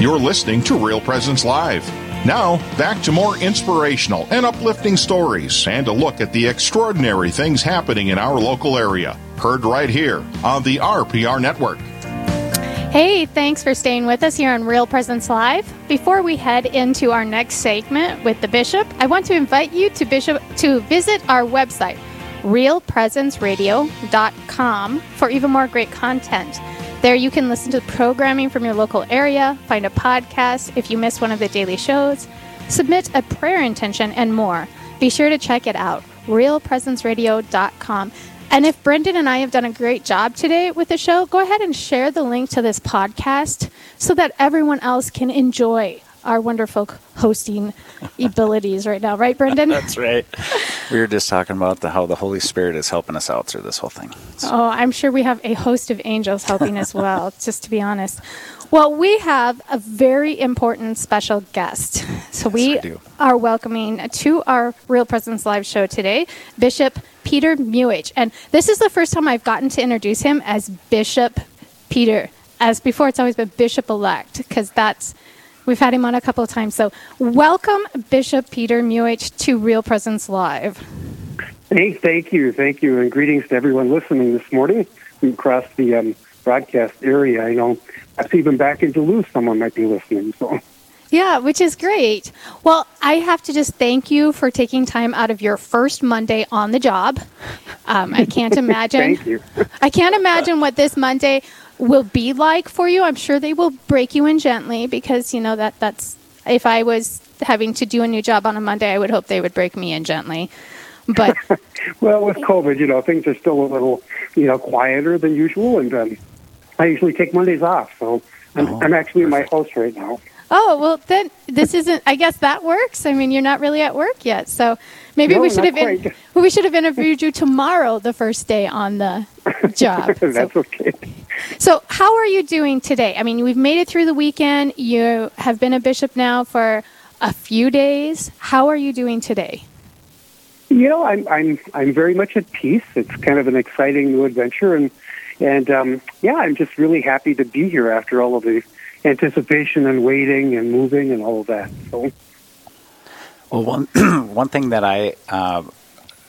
You're listening to Real Presence Live. Now, back to more inspirational and uplifting stories and a look at the extraordinary things happening in our local area. Heard right here on the RPR Network. Hey, thanks for staying with us here on Real Presence Live. Before we head into our next segment with the bishop, I want to invite you to bishop to visit our website, realpresenceradio.com for even more great content. There you can listen to programming from your local area, find a podcast if you miss one of the daily shows, submit a prayer intention, and more. Be sure to check it out, realpresenceradio.com. And if Brendan and I have done a great job today with the show, go ahead and share the link to this podcast so that everyone else can enjoy our wonderful hosting abilities right now, right, Brendan? That's right. We were just talking about the, how the Holy Spirit is helping us out through this whole thing. So. Oh, I'm sure we have a host of angels helping as well, just to be honest. Well, we have a very important special guest. So yes, we are welcoming to our Real Presence Live show today Bishop Peter Muhich. And this is the first time I've gotten to introduce him as Bishop Peter. As before, it's always been Bishop elect, because that's We've had him on a couple of times. So, welcome, Bishop Peter Muhich, to Real Presence Live. Hey, thank you. Thank you. And greetings to everyone listening this morning across the um, broadcast area. I know perhaps even back in Duluth, someone might be listening. So. Yeah, which is great. Well, I have to just thank you for taking time out of your first Monday on the job. Um, I can't imagine. thank you. I can't imagine what this Monday will be like for you. I'm sure they will break you in gently because you know that that's if I was having to do a new job on a Monday, I would hope they would break me in gently. But well, with COVID, you know, things are still a little you know quieter than usual, and um, I usually take Mondays off, so I'm, oh, I'm actually in my house right now. Oh well, then this isn't. I guess that works. I mean, you're not really at work yet, so maybe no, we should have in, we should have interviewed you tomorrow, the first day on the job. That's so, okay. So, how are you doing today? I mean, we've made it through the weekend. You have been a bishop now for a few days. How are you doing today? You know, I'm I'm I'm very much at peace. It's kind of an exciting new adventure, and and um, yeah, I'm just really happy to be here after all of the anticipation and waiting and moving and all of that. So. Well, one one thing that I uh,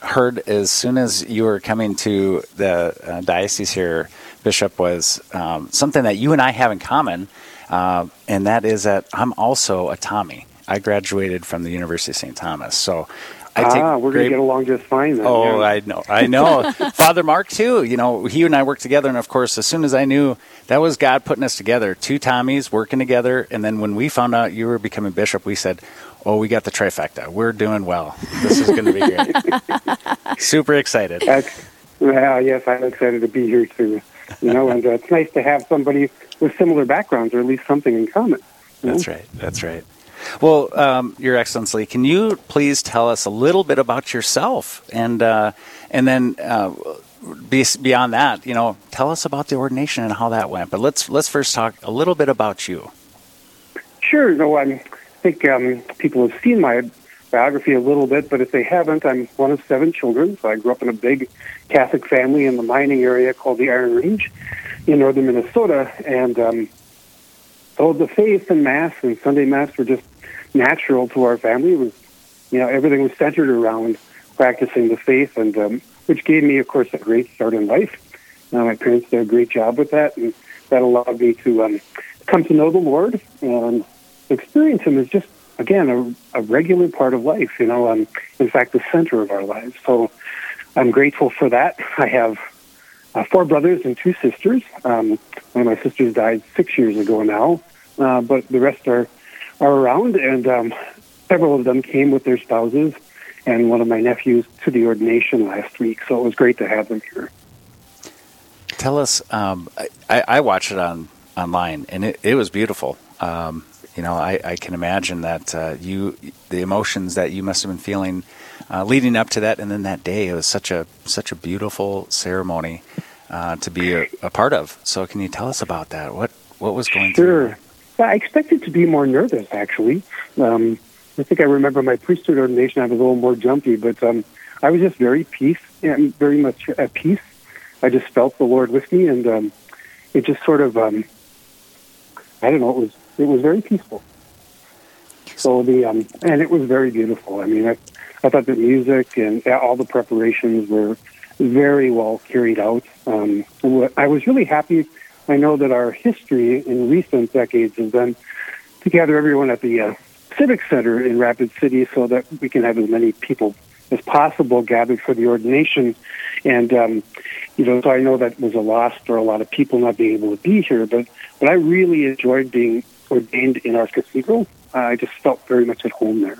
heard as soon as you were coming to the uh, diocese here, Bishop, was um, something that you and I have in common, uh, and that is that I'm also a Tommy. I graduated from the University of St. Thomas, so I ah, we're going to get along just fine then. Oh, yeah. I know, I know. Father Mark too. You know, he and I worked together, and of course, as soon as I knew that was God putting us together, two Tommies working together, and then when we found out you were becoming bishop, we said, "Oh, we got the trifecta. We're doing well. This is going to be great." Super excited. That's, well, yes, I'm excited to be here too. You know, and uh, it's nice to have somebody with similar backgrounds, or at least something in common. That's right. That's right. Well, um, Your Excellency, can you please tell us a little bit about yourself, and uh, and then uh, beyond that, you know, tell us about the ordination and how that went. But let's let's first talk a little bit about you. Sure. No, I think um, people have seen my biography a little bit, but if they haven't, I'm one of seven children. So I grew up in a big Catholic family in the mining area called the Iron Range in northern Minnesota, and um, so the faith and Mass and Sunday Mass were just natural to our family. It was, you know, everything was centered around practicing the faith, and um, which gave me, of course, a great start in life. Uh, my parents did a great job with that, and that allowed me to um, come to know the Lord and experience Him as just, again, a, a regular part of life. You know, um, in fact, the center of our lives. So I'm grateful for that. I have uh, four brothers and two sisters. Um, one of my sisters died six years ago now, uh, but the rest are are around, and um, several of them came with their spouses and one of my nephews to the ordination last week. So it was great to have them here. Tell us, um, I, I, watched it on online, and it, it was beautiful. Um, you know, I, I, can imagine that uh, you, the emotions that you must have been feeling uh, leading up to that, and then that day, it was such a such a beautiful ceremony uh, to be a, a, part of. So, can you tell us about that? What what was going sure. through? I expected to be more nervous, actually. Um, I think I remember my priesthood ordination. I was a little more jumpy, but um, I was just very peace, and very much at peace. I just felt the Lord with me, and um, it just sort of, um, I don't know, it was it was very peaceful. So the um, and it was very beautiful. I mean, I, I thought the music and all the preparations were very well carried out. Um, I was really happy. I know that our history in recent decades has been to gather everyone at the uh, Civic Center in Rapid City so that we can have as many people as possible gathered for the ordination. And, um, you know, so I know that was a loss for a lot of people not being able to be here, but, but I really enjoyed being ordained in our cathedral. Uh, I just felt very much at home there.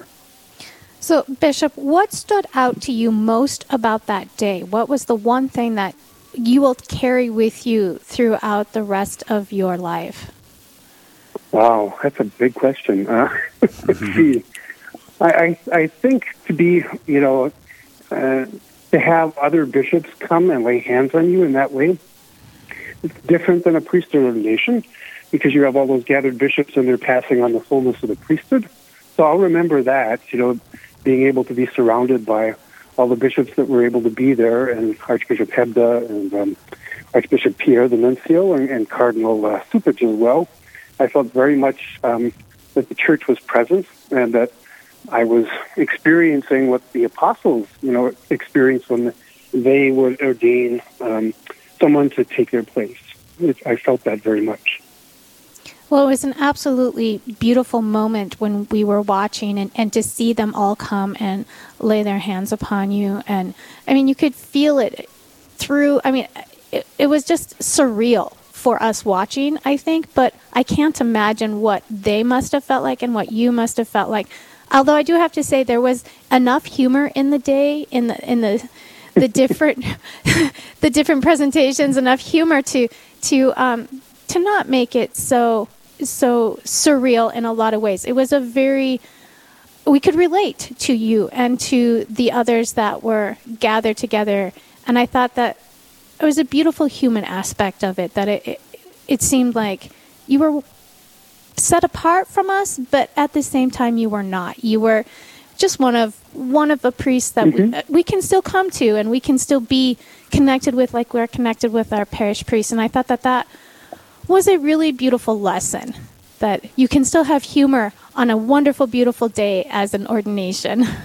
So, Bishop, what stood out to you most about that day? What was the one thing that you will carry with you throughout the rest of your life? Wow, that's a big question. Uh, see. I, I, I think to be, you know, uh, to have other bishops come and lay hands on you in that way, it's different than a priesthood ordination because you have all those gathered bishops and they're passing on the fullness of the priesthood. So I'll remember that, you know, being able to be surrounded by all the bishops that were able to be there, and Archbishop Hebda and um, Archbishop Pierre, the nuncio, and, and Cardinal uh, as well. I felt very much um, that the church was present and that I was experiencing what the apostles, you know, experienced when they would ordain um, someone to take their place. I felt that very much. Well, it was an absolutely beautiful moment when we were watching and, and to see them all come and lay their hands upon you. And I mean, you could feel it through, I mean, it, it was just surreal for us watching, I think, but I can't imagine what they must have felt like and what you must have felt like. Although I do have to say there was enough humor in the day in the in the the different the different presentations, enough humor to to um, to not make it so so surreal in a lot of ways. It was a very we could relate to you and to the others that were gathered together, and I thought that it was a beautiful human aspect of it. That it it, it seemed like you were set apart from us, but at the same time you were not. You were just one of one of the priests that mm-hmm. we, we, can still come to and we can still be connected with like we're connected with our parish priests and i thought that that was a really beautiful lesson that you can still have humor on a wonderful, beautiful day as an ordination.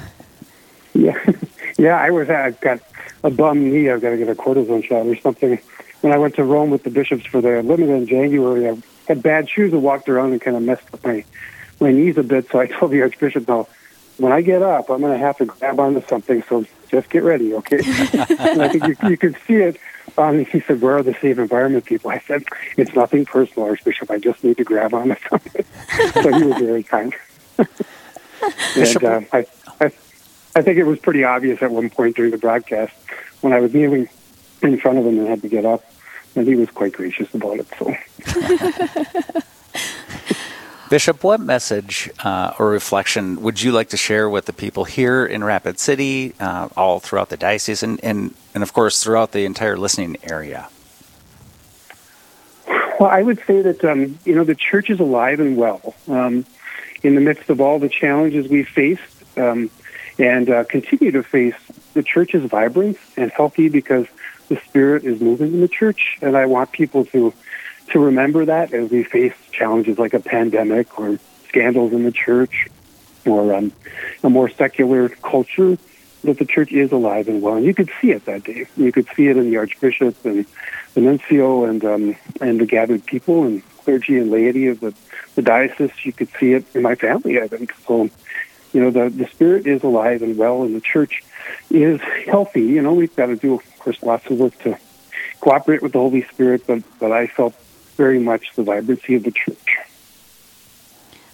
Yeah, yeah. I was uh, I've got a bum knee. I've got to get a cortisone shot or something. When I went to Rome with the bishops for the limit in January, I had bad shoes and walked around and kind of messed up my my knees a bit. So I told the archbishop, "No, when I get up, I'm going to have to grab onto something. So just get ready, okay?" and I think you, you see it um, he said, "Where are the safe environment people?" I said, "It's nothing personal, Archbishop. I just need to grab on to something." so he was very kind. and uh, I, I, I think it was pretty obvious at one point during the broadcast when I was kneeling in front of him and had to get up, and he was quite gracious about it. So. Bishop, what message uh, or reflection would you like to share with the people here in Rapid City, uh, all throughout the diocese, and, and, and of course throughout the entire listening area? Well, I would say that um, you know the church is alive and well um, in the midst of all the challenges we faced um, and uh, continue to face. The church is vibrant and healthy because the Spirit is moving in the church, and I want people to to remember that as we face challenges like a pandemic or scandals in the church or um, a more secular culture, that the church is alive and well. And you could see it that day. You could see it in the archbishop and the nuncio and um, and the gathered people and clergy and laity of the, the diocese. You could see it in my family, I think. So, you know, the, the spirit is alive and well, and the church is healthy. You know, we've got to do, of course, lots of work to cooperate with the Holy Spirit, but, but I felt very much the vibrancy of the church.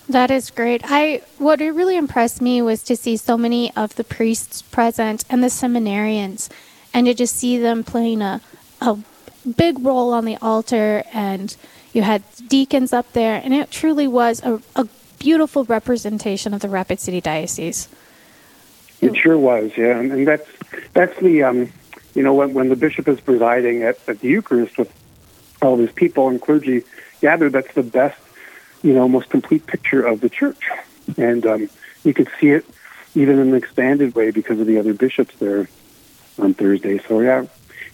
That is great. I what it really impressed me was to see so many of the priests present and the seminarians, and to just see them playing a a big role on the altar, and you had deacons up there, and it truly was a, a beautiful representation of the Rapid City Diocese. It sure was, yeah, and, and that's that's the um, you know when when the bishop is presiding at, at the Eucharist with all these people and clergy gathered, that's the best, you know, most complete picture of the church. And um, you could see it even in an expanded way because of the other bishops there on Thursday. So yeah,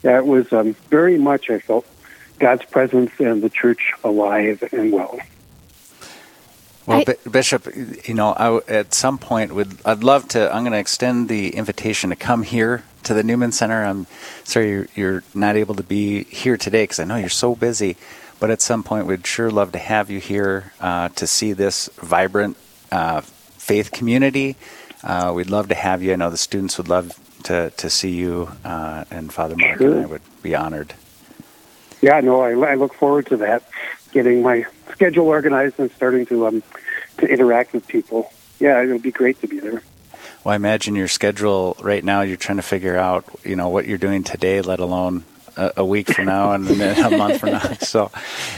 yeah, it was um, very much I felt God's presence and the church alive and well. Well, I- Bi- Bishop, you know, I, at some point would I'd love to. I'm going to extend the invitation to come here to the Newman Center. I'm sorry you're, you're not able to be here today because I know you're so busy. But at some point, we'd sure love to have you here uh, to see this vibrant uh, faith community. Uh, we'd love to have you. I know the students would love to, to see you, uh, and Father Mark and I would be honored. Yeah, no, I, I look forward to that. Getting my schedule organized and starting to um to interact with people. Yeah, it would be great to be there. Well, I imagine your schedule right now. You're trying to figure out, you know, what you're doing today, let alone a, a week from now and a month from now. So,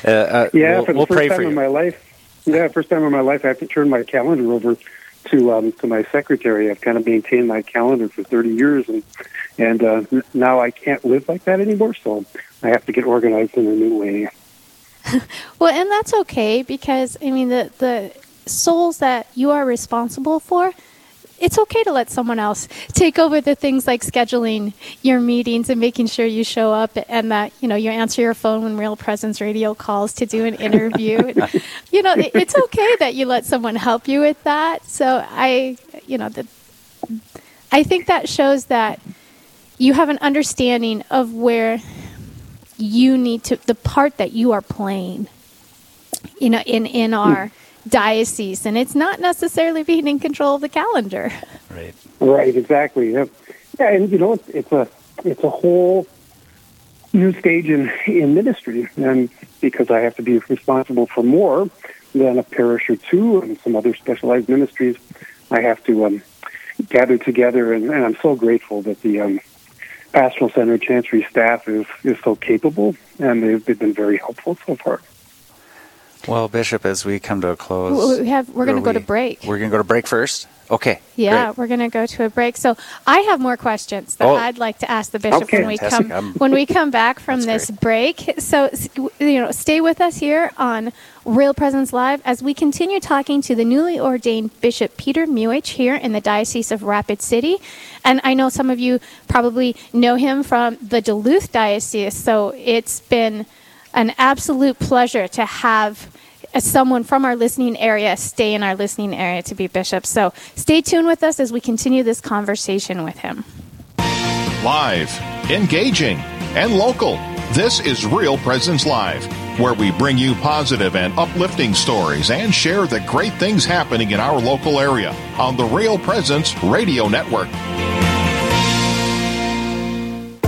uh, uh, Yeah, we'll, for the we'll first pray time for in my life. Yeah, first time in my life, I have to turn my calendar over to um, to my secretary. I've kind of maintained my calendar for 30 years, and and uh, now I can't live like that anymore. So I have to get organized in a new way. Well, and that's okay because I mean the the souls that you are responsible for. It's okay to let someone else take over the things like scheduling your meetings and making sure you show up and that you know you answer your phone when Real Presence Radio calls to do an interview. And, you know, it, it's okay that you let someone help you with that. So I, you know, the, I think that shows that you have an understanding of where you need to the part that you are playing you know in in our diocese and it's not necessarily being in control of the calendar Right. Right, exactly. Yeah, yeah and you know, it's, it's a it's a whole new stage in in ministry, and because I have to be responsible for more than a parish or two and some other specialized ministries, I have to um, gather together, and, and I'm so grateful that the um, pastoral center chancery staff is is so capable, and they've, they've been very helpful so far. Well, Bishop, as we come to a close, we have we're going to go to break We're going to go to break first. Okay. yeah great. we're going to go to a break so i have more questions that Oh. i'd like to ask the bishop Okay. when we Fantastic. come I'm- when we come back from this break so you know stay with us here on real presence live as we continue talking to the newly ordained bishop peter muhich here in the diocese of rapid city and i know some of you probably know him from the duluth diocese so it's been an absolute pleasure to have someone from our listening area stay in our listening area to be bishop. So stay tuned with us as we continue this conversation with him. Live, engaging, and local. This is Real Presence Live, where we bring you positive and uplifting stories and share the great things happening in our local area on the Real Presence Radio Network.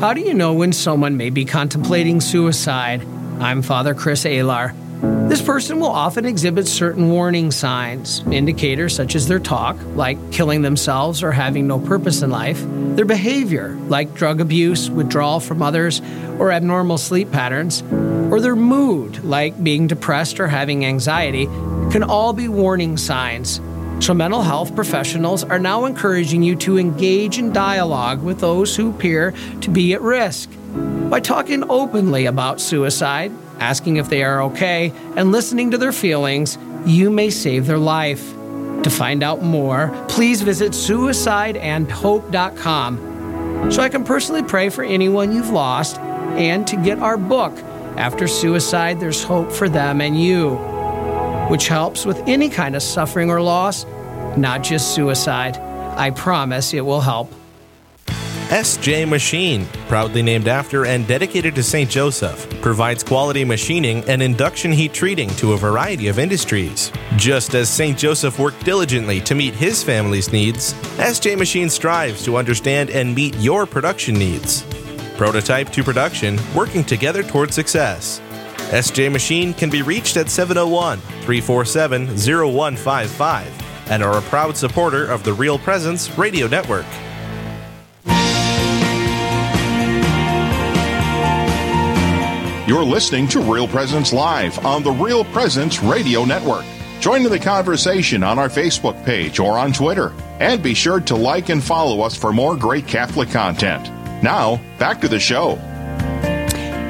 How do you know when someone may be contemplating suicide? I'm Father Chris Alar. This person will often exhibit certain warning signs, indicators such as their talk, like killing themselves or having no purpose in life, their behavior, like drug abuse, withdrawal from others, or abnormal sleep patterns, or their mood, like being depressed or having anxiety, can all be warning signs. So, mental health professionals are now encouraging you to engage in dialogue with those who appear to be at risk. By talking openly about suicide, asking if they are okay, and listening to their feelings, you may save their life. To find out more, please visit suicideandhope.com so I can personally pray for anyone you've lost and to get our book, After Suicide, There's Hope for Them and You which helps with any kind of suffering or loss, not just suicide. I promise it will help. SJ Machine, proudly named after and dedicated to St. Joseph, provides quality machining and induction heat treating to a variety of industries. Just as St. Joseph worked diligently to meet his family's needs, SJ Machine strives to understand and meet your production needs. Prototype to production, working together toward success. SJ Machine can be reached at 701 347 0155 and are a proud supporter of the Real Presence Radio Network. You're listening to Real Presence Live on the Real Presence Radio Network. Join in the conversation on our Facebook page or on Twitter. And be sure to like and follow us for more great Catholic content. Now, back to the show.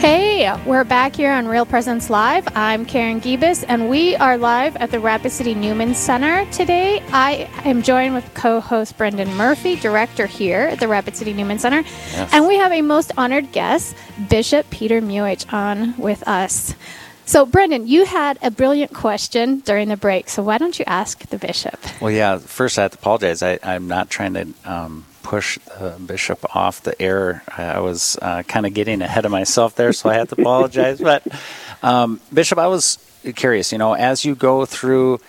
Hey, we're back here on Real Presence Live. I'm Karen Gibas, and we are live at the Rapid City Newman Center today. I am joined with co host Brendan Murphy, director here at the Rapid City Newman Center. Yes. And we have a most honored guest, Bishop Peter Muhich, on with us. So, Brendan, you had a brilliant question during the break, so why don't you ask the bishop? Well, yeah. First, I have to apologize. I, I'm not trying to um, push the bishop off the air. I, was uh, kind of getting ahead of myself there, so I have to apologize. But um, Bishop, I was curious. You know, as you go through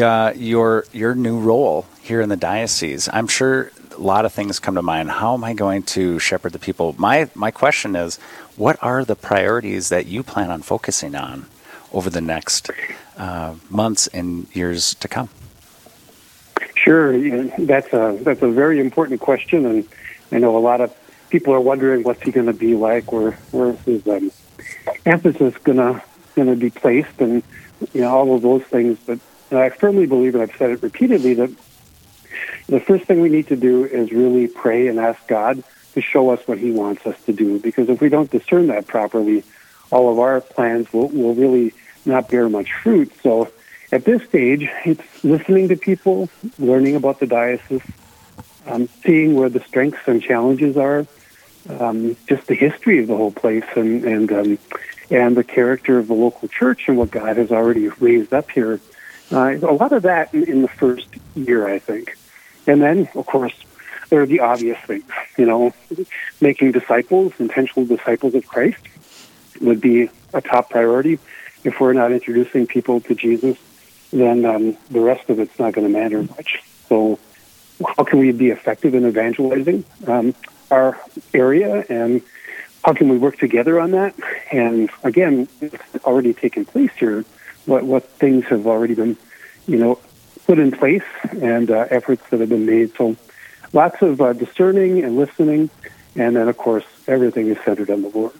uh, your your new role here in the diocese, I'm sure a lot of things come to mind. How am I going to shepherd the people? My my question is, what are the priorities that you plan on focusing on over the next uh, months and years to come? Sure, that's a that's a very important question, and I know a lot of people are wondering what's he going to be like, where where his um, emphasis going to going to be placed, and you know all of those things. But I firmly believe, and I've said it repeatedly, that the first thing we need to do is really pray and ask God to show us what He wants us to do. Because if we don't discern that properly, all of our plans will, will really not bear much fruit. So at this stage, it's listening to people, learning about the diocese, um, seeing where the strengths and challenges are, um, just the history of the whole place, and and um, and the character of the local church and what God has already raised up here. Uh, a lot of that in, in the first year, I think, and then of course there are the obvious things. You know, making disciples, intentional disciples of Christ, would be a top priority. If we're not introducing people to Jesus, then um, the rest of it's not going to matter much. So, how can we be effective in evangelizing um, our area, and how can we work together on that? And again, it's already taken place here. What what things have already been, you know, put in place, and uh, efforts that have been made. So, lots of uh, discerning and listening, and then of course everything is centered on the Lord.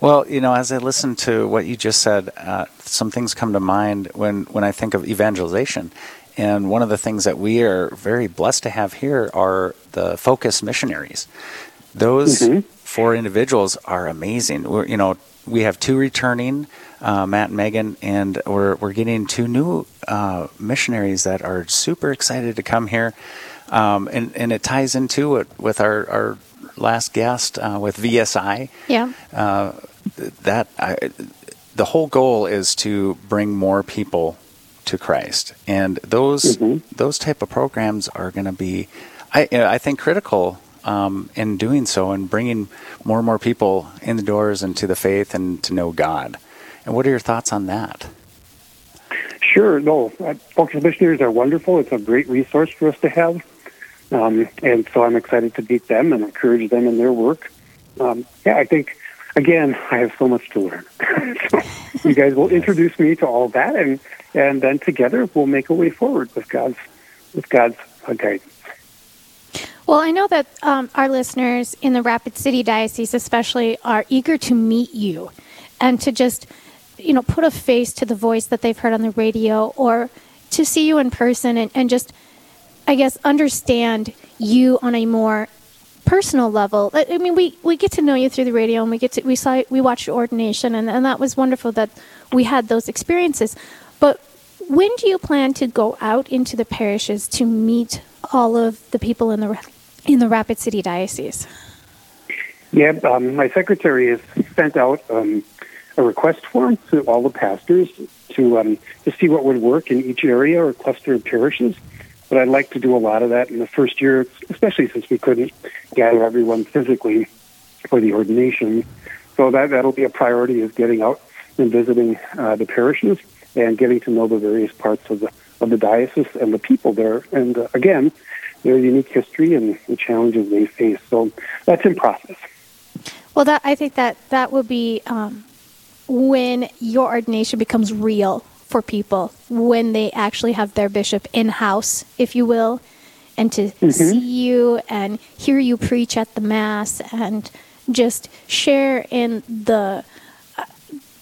Well, you know, as I listen to what you just said, uh, some things come to mind when, when I think of evangelization. And one of the things that we are very blessed to have here are the focus missionaries. Those Mhm. four individuals are amazing. We're, you know, we have two returning, uh, Matt and Megan, and we're, we're getting two new uh, missionaries that are super excited to come here. Um, and, and it ties into it with our, our last guest uh, with VSI Yeah. uh, that I, the whole goal is to bring more people to Christ, and those Mhm. those type of programs are going to be, I I think, critical um, in doing so and bringing more and more people in the doors and to the faith and to know God. And what are your thoughts on that? Sure. No, uh, focus missionaries are wonderful. It's a great resource for us to have. Um, and so I'm excited to meet them and encourage them in their work. Um, yeah, I think, again, I have so much to learn. so you guys will introduce me to all that, and, and then together we'll make a way forward with God's, with God's uh, guidance. Well, I know that um, our listeners in the Rapid City Diocese, especially, are eager to meet you and to just, you know, put a face to the voice that they've heard on the radio or to see you in person and, and just, I guess, understand you on a more personal level. I mean, we, we get to know you through the radio and we get to, we saw, we watched ordination and, and that was wonderful that we had those experiences. But when do you plan to go out into the parishes to meet all of the people in the in the Rapid City Diocese? Yeah, um, my secretary has sent out um, a request form to all the pastors to um, to see what would work in each area or cluster of parishes. But I'd like to do a lot of that in the first year, especially since we couldn't gather everyone physically for the ordination. So that that'll be a priority is getting out and visiting uh, the parishes and getting to know the various parts of the of the diocese and the people there. And uh, again, their unique history and the challenges they face. So that's in process. Well, that I think that that will be um, when your ordination becomes real for people when they actually have their bishop in house, if you will, and to see you and hear you preach at the mass and just share in the uh,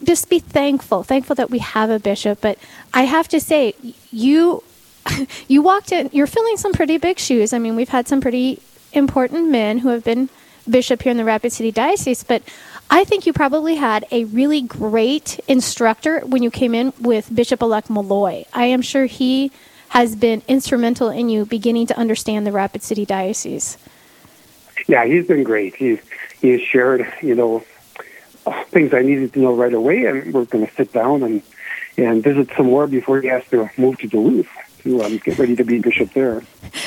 just be thankful, thankful that we have a bishop. But I have to say, you you walked in. You're filling some pretty big shoes. I mean, we've had some pretty important men who have been bishop here in the Rapid City Diocese, but I think you probably had a really great instructor when you came in with Bishop elect Mulloy. I am sure he has been instrumental in you beginning to understand the Rapid City Diocese. Yeah, he's been great. He's he has shared, you know, uh, things I needed to know right away, and we're going to sit down and and visit some more before he has to move to Duluth to um, get ready to be bishop there.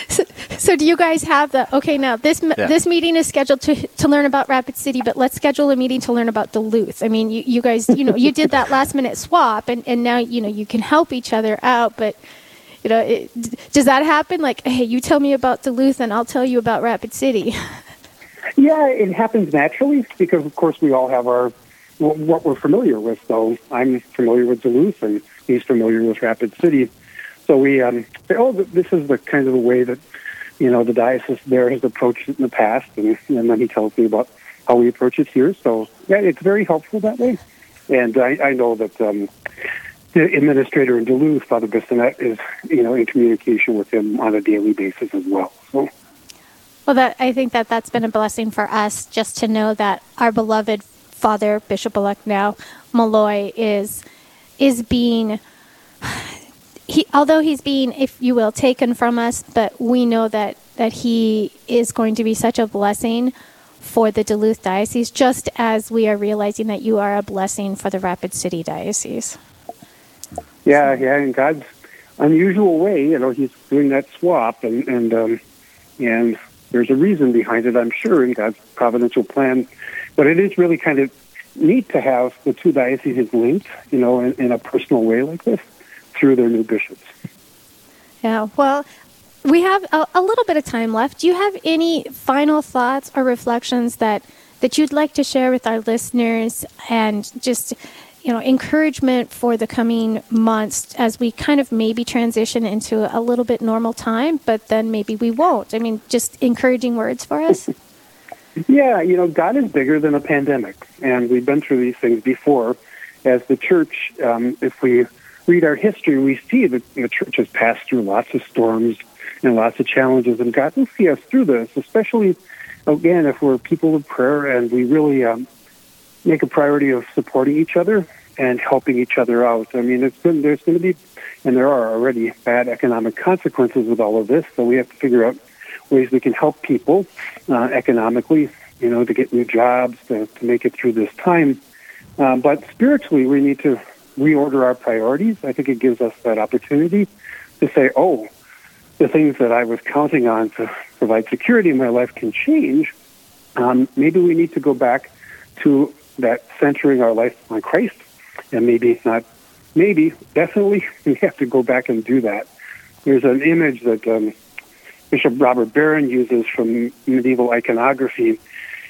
So, so do you guys have the okay? Now this yeah. this meeting is scheduled to to learn about Rapid City, but let's schedule a meeting to learn about Duluth. I mean, you, you guys, you know, you did that last minute swap, and and now you know you can help each other out, but. You know, it, does that happen? Like, hey, you tell me about Duluth, and I'll tell you about Rapid City. Yeah, it happens naturally because, of course, we all have our what we're familiar with. So I'm familiar with Duluth, and he's familiar with Rapid City. So we um, say, oh, this is the kind of the way that you know the diocese there has approached it in the past, and, and then he tells me about how we approach it here. So yeah, it's very helpful that way. And I, I know that um, the administrator in Duluth, Father Bissonette, is you know in communication with him on a daily basis as well. So. Well, that I think that that's been a blessing for us just to know that our beloved Father Bishop elect now Mulloy is is being he, although he's being, if you will, taken from us, but we know that, that he is going to be such a blessing for the Duluth Diocese, just as we are realizing that you are a blessing for the Rapid City Diocese. Yeah, yeah, in God's unusual way, you know, he's doing that swap, and and um, and there's a reason behind it, I'm sure, in God's providential plan. But it is really kind of neat to have the two dioceses linked, you know, in, in a personal way like this through their new bishops. Yeah, well, we have a, a, little bit of time left. Do you have any final thoughts or reflections that that you'd like to share with our listeners, and just you know encouragement for the coming months as we kind of maybe transition into a little bit normal time, but then maybe we won't. I mean, just encouraging words for us. yeah, you know, God is bigger than a pandemic, and we've been through these things before. As the church, um, if we read our history, we see that the church has passed through lots of storms and lots of challenges, and God will see us through this, especially, again, if we're people of prayer and we really um, make a priority of supporting each other and helping each other out. I mean, it's been, there's going to be, and there are already bad economic consequences with all of this, so we have to figure out ways we can help people uh, economically, you know, to get new jobs, to, to make it through this time. Um, but spiritually, we need to reorder our priorities. I think it gives us that opportunity to say, oh, the things that I was counting on to provide security in my life can change. Um, maybe we need to go back to that centering our life on Christ. And maybe not, maybe, definitely, we have to go back and do that. There's an image that um, Bishop Robert Barron uses from medieval iconography.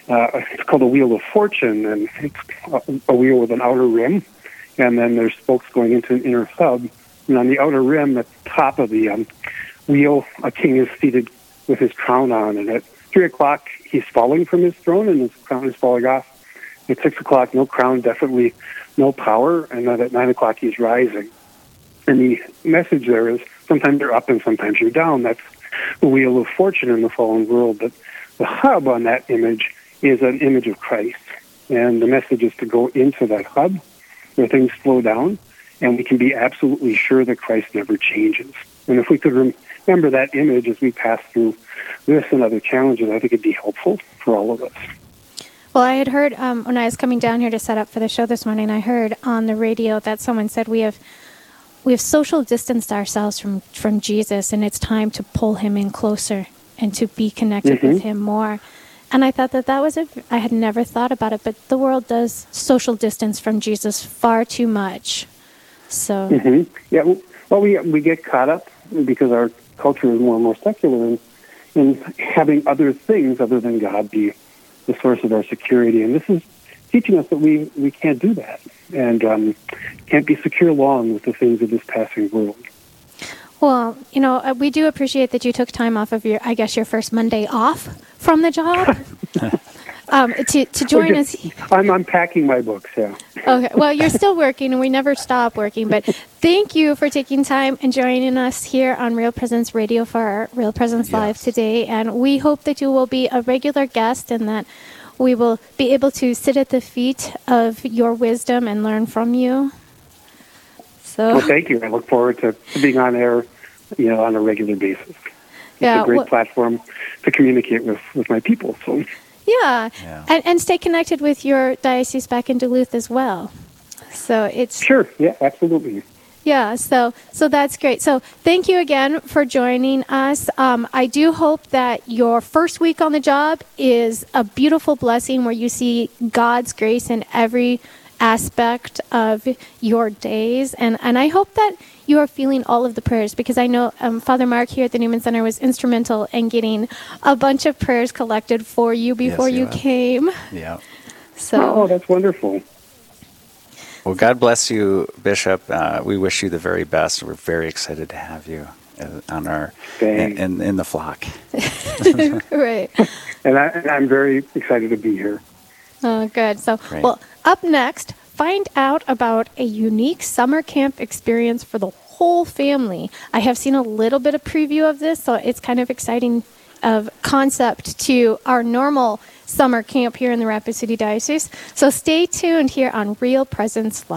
Uh, it's called a wheel of fortune, and it's a, a wheel with an outer rim and then there's spokes going into an inner hub. And on the outer rim, at the top of the um, wheel, a king is seated with his crown on. And at three o'clock, he's falling from his throne, and his crown is falling off. At six o'clock, no crown, definitely no power. And then at nine o'clock, he's rising. And the message there is sometimes you're up and sometimes you're down. That's the wheel of fortune in the fallen world. But the hub on that image is an image of Christ. And the message is to go into that hub where things slow down and we can be absolutely sure that Christ never changes. And if we could remember that image as we pass through this and other challenges, I think it'd be helpful for all of us. Well, I had heard um, when I was coming down here to set up for the show this morning, I heard on the radio that someone said we have we have social distanced ourselves from from Jesus, and it's time to pull him in closer and to be connected mm-hmm. with him more. And I thought that that was a, I had never thought about it, but the world does social distance from Jesus far too much. So. Mm-hmm. Yeah, well, we, we get caught up because our culture is more and more secular and in having other things other than God be the source of our security. And this is teaching us that we, we can't do that and um, can't be secure long with the things of this passing world. Well, you know, uh, we do appreciate that you took time off of your, I guess, your first Monday off from the job. um, to, to join us. I'm unpacking my books, yeah. Okay. Well, you're still working, and we never stop working. But thank you for taking time and joining us here on Real Presence Radio for our Real Presence Live today. And we hope that you will be a regular guest and that we will be able to sit at the feet of your wisdom and learn from you. So, Well, thank you. I look forward to being on air, you know, on a regular basis. It's Yeah, a great well- platform to communicate with, with my people. So, yeah. Yeah. And, and stay connected with your diocese back in Duluth as well. So it's sure, yeah, absolutely. Yeah, so so that's great. So thank you again for joining us. Um, I do hope that your first week on the job is a beautiful blessing where you see God's grace in every aspect of your days, and and I hope that you are feeling all of the prayers because I know um, Father Mark here at the Newman Center was instrumental in getting a bunch of prayers collected for you before he you was. came. Yeah. So Oh, that's wonderful. Well, God bless you, Bishop. Uh, we wish you the very best. We're very excited to have you uh, on our in, in, in the flock. right. And, I, and I'm very excited to be here. Oh, good. So, Great. well, up next, find out about a unique summer camp experience for the whole family. I have seen a little bit of preview of this, so it's kind of exciting of concept to our normal summer camp here in the Rapid City Diocese. So stay tuned here on Real Presence Live.